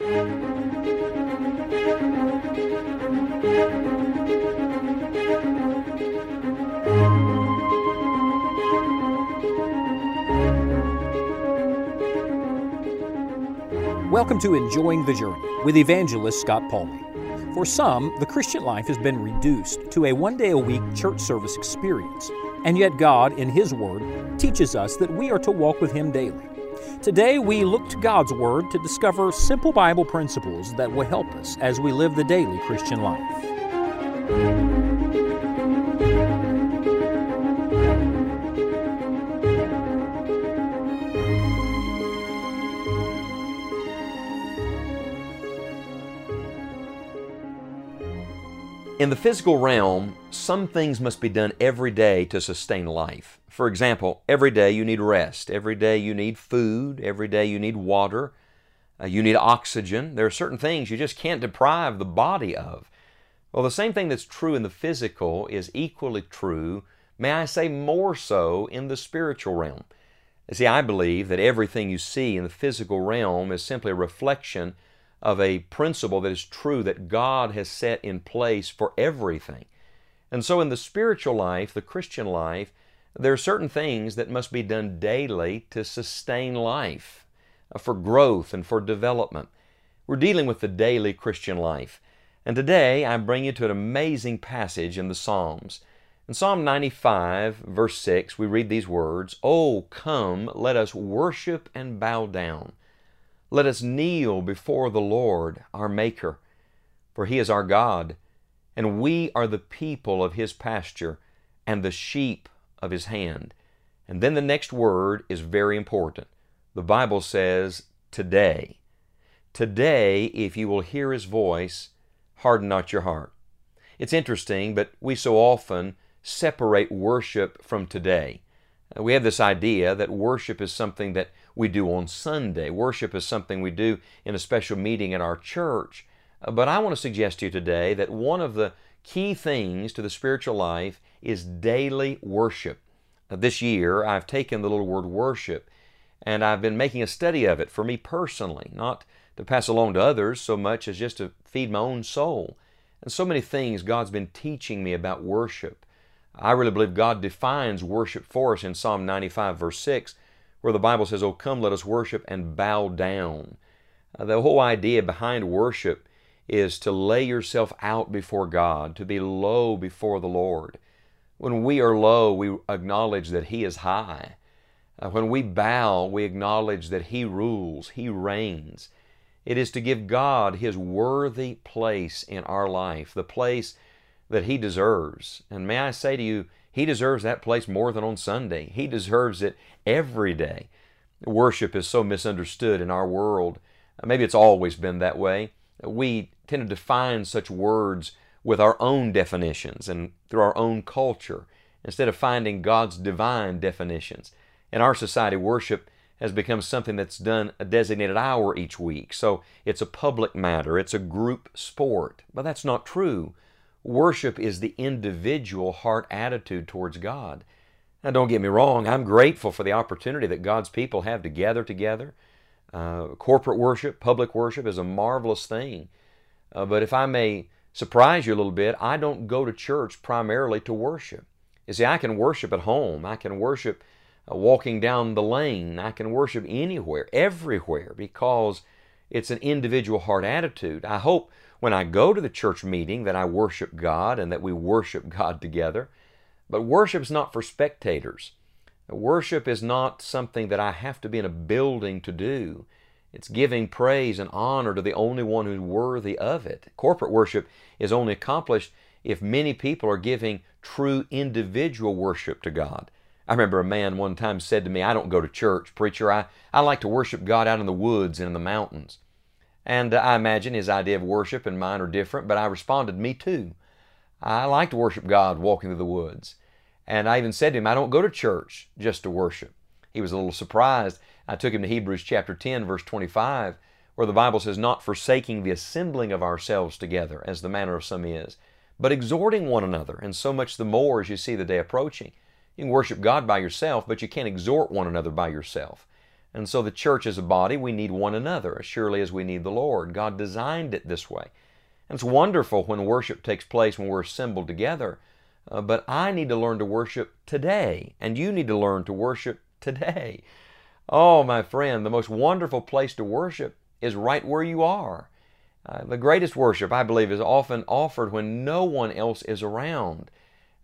Welcome to Enjoying the Journey with evangelist Scott Pauley. For some, the Christian life has been reduced to a one day a week church service experience, and yet God, in His Word, teaches us that we are to walk with Him daily. Today, we look to God's Word to discover simple Bible principles that will help us as we live the daily Christian life. In the physical realm, some things must be done every day to sustain life. For example, every day you need rest, every day you need food, every day you need water, uh, you need oxygen. There are certain things you just can't deprive the body of. Well, the same thing that's true in the physical is equally true, may I say more so, in the spiritual realm. See, I believe that everything you see in the physical realm is simply a reflection of a principle that is true that God has set in place for everything. And so, in the spiritual life, the Christian life, there are certain things that must be done daily to sustain life, uh, for growth and for development. We're dealing with the daily Christian life. And today I bring you to an amazing passage in the Psalms. In Psalm 95, verse 6, we read these words Oh, come, let us worship and bow down. Let us kneel before the Lord, our Maker, for He is our God, and we are the people of His pasture and the sheep of His hand. And then the next word is very important. The Bible says, today. Today, if you will hear His voice, harden not your heart. It's interesting, but we so often separate worship from today. We have this idea that worship is something that we do on Sunday. Worship is something we do in a special meeting in our church. Uh, but I want to suggest to you today that one of the key things to the spiritual life is daily worship. This year, I've taken the little word worship and I've been making a study of it for me personally, not to pass along to others so much as just to feed my own soul. And so many things God's been teaching me about worship. I really believe God defines worship for us in Psalm 95, verse 6, where the Bible says, Oh, come, let us worship and bow down. Uh, the whole idea behind worship is to lay yourself out before God, to be low before the Lord. When we are low, we acknowledge that He is high. Uh, when we bow, we acknowledge that He rules, He reigns. It is to give God His worthy place in our life, the place that he deserves. And may I say to you, he deserves that place more than on Sunday. He deserves it every day. Worship is so misunderstood in our world. Maybe it's always been that way. We tend to define such words with our own definitions and through our own culture instead of finding God's divine definitions. In our society, worship has become something that's done a designated hour each week. So it's a public matter, it's a group sport. But that's not true. Worship is the individual heart attitude towards God. Now, don't get me wrong, I'm grateful for the opportunity that God's people have to gather together. Uh, corporate worship, public worship is a marvelous thing. Uh, but if I may surprise you a little bit, I don't go to church primarily to worship. You see, I can worship at home, I can worship uh, walking down the lane, I can worship anywhere, everywhere, because it's an individual heart attitude. I hope when I go to the church meeting that I worship God and that we worship God together. But worship is not for spectators. Worship is not something that I have to be in a building to do. It's giving praise and honor to the only one who's worthy of it. Corporate worship is only accomplished if many people are giving true individual worship to God. I remember a man one time said to me, I don't go to church, preacher. I, I like to worship God out in the woods and in the mountains. And I imagine his idea of worship and mine are different, but I responded, Me too. I like to worship God walking through the woods. And I even said to him, I don't go to church just to worship. He was a little surprised. I took him to Hebrews chapter 10, verse 25, where the Bible says, Not forsaking the assembling of ourselves together, as the manner of some is, but exhorting one another, and so much the more as you see the day approaching. You can worship God by yourself, but you can't exhort one another by yourself. And so the church as a body, we need one another as surely as we need the Lord. God designed it this way. And it's wonderful when worship takes place when we're assembled together. Uh, but I need to learn to worship today, and you need to learn to worship today. Oh, my friend, the most wonderful place to worship is right where you are. Uh, the greatest worship, I believe, is often offered when no one else is around.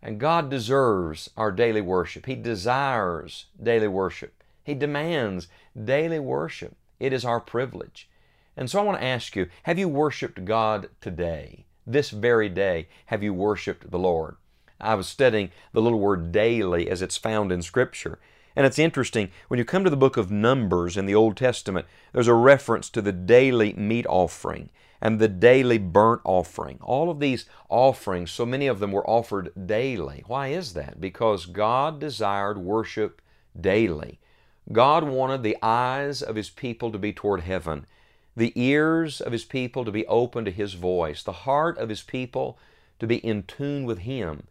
And God deserves our daily worship. He desires daily worship. He demands daily worship. It is our privilege. And so I want to ask you have you worshiped God today? This very day, have you worshiped the Lord? I was studying the little word daily as it's found in Scripture. And it's interesting, when you come to the book of Numbers in the Old Testament, there's a reference to the daily meat offering and the daily burnt offering. All of these offerings, so many of them were offered daily. Why is that? Because God desired worship daily. God wanted the eyes of His people to be toward heaven, the ears of His people to be open to His voice, the heart of His people to be in tune with Him.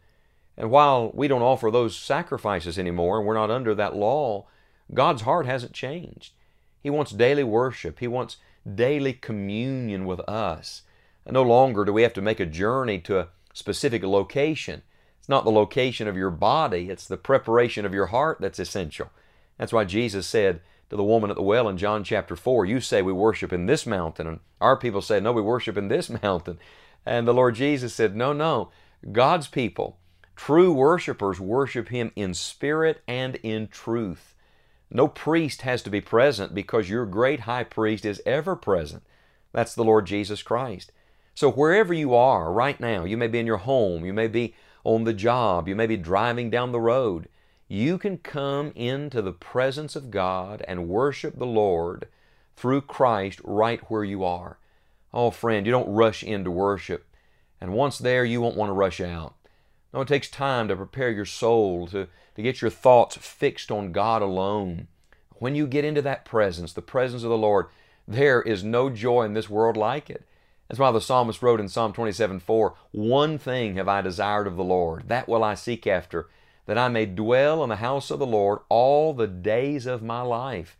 And while we don't offer those sacrifices anymore, and we're not under that law, God's heart hasn't changed. He wants daily worship. He wants daily communion with us. And no longer do we have to make a journey to a specific location. It's not the location of your body, it's the preparation of your heart that's essential. That's why Jesus said to the woman at the well in John chapter 4, You say we worship in this mountain. And our people say, No, we worship in this mountain. And the Lord Jesus said, No, no. God's people True worshipers worship Him in spirit and in truth. No priest has to be present because your great high priest is ever present. That's the Lord Jesus Christ. So wherever you are right now, you may be in your home, you may be on the job, you may be driving down the road, you can come into the presence of God and worship the Lord through Christ right where you are. Oh, friend, you don't rush into worship. And once there, you won't want to rush out. No, it takes time to prepare your soul, to, to get your thoughts fixed on God alone. When you get into that presence, the presence of the Lord, there is no joy in this world like it. That's why the psalmist wrote in Psalm 27 4, One thing have I desired of the Lord, that will I seek after, that I may dwell in the house of the Lord all the days of my life,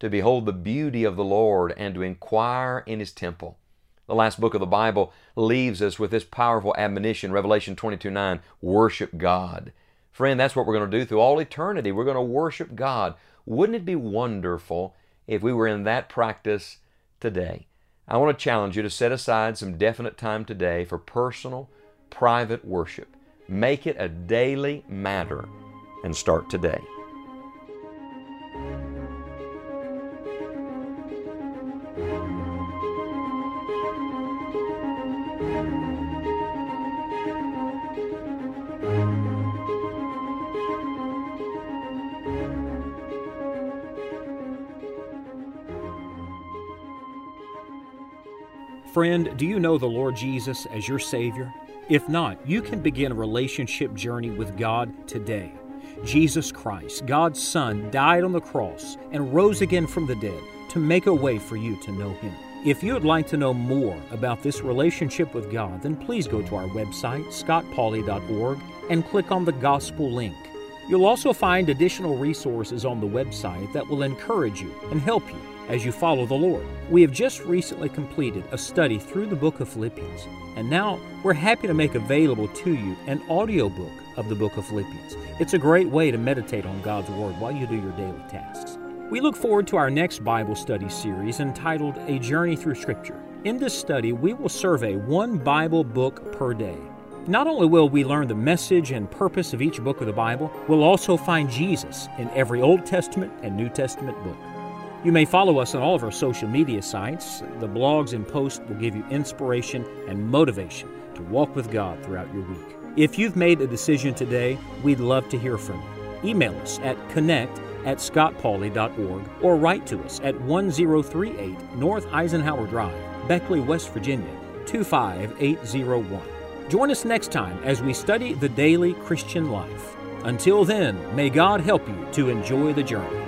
to behold the beauty of the Lord and to inquire in his temple. The last book of the Bible leaves us with this powerful admonition, Revelation 22 9, worship God. Friend, that's what we're going to do through all eternity. We're going to worship God. Wouldn't it be wonderful if we were in that practice today? I want to challenge you to set aside some definite time today for personal, private worship. Make it a daily matter and start today. Friend, do you know the Lord Jesus as your Savior? If not, you can begin a relationship journey with God today. Jesus Christ, God's Son, died on the cross and rose again from the dead to make a way for you to know Him. If you would like to know more about this relationship with God, then please go to our website, scottpauley.org, and click on the Gospel link. You'll also find additional resources on the website that will encourage you and help you as you follow the Lord. We have just recently completed a study through the book of Philippians, and now we're happy to make available to you an audiobook of the book of Philippians. It's a great way to meditate on God's Word while you do your daily tasks. We look forward to our next Bible study series entitled A Journey Through Scripture. In this study, we will survey one Bible book per day. Not only will we learn the message and purpose of each book of the Bible, we'll also find Jesus in every Old Testament and New Testament book. You may follow us on all of our social media sites. The blogs and posts will give you inspiration and motivation to walk with God throughout your week. If you've made a decision today, we'd love to hear from you. Email us at connect at scottpauley.org or write to us at 1038 North Eisenhower Drive, Beckley, West Virginia 25801. Join us next time as we study the daily Christian life. Until then, may God help you to enjoy the journey.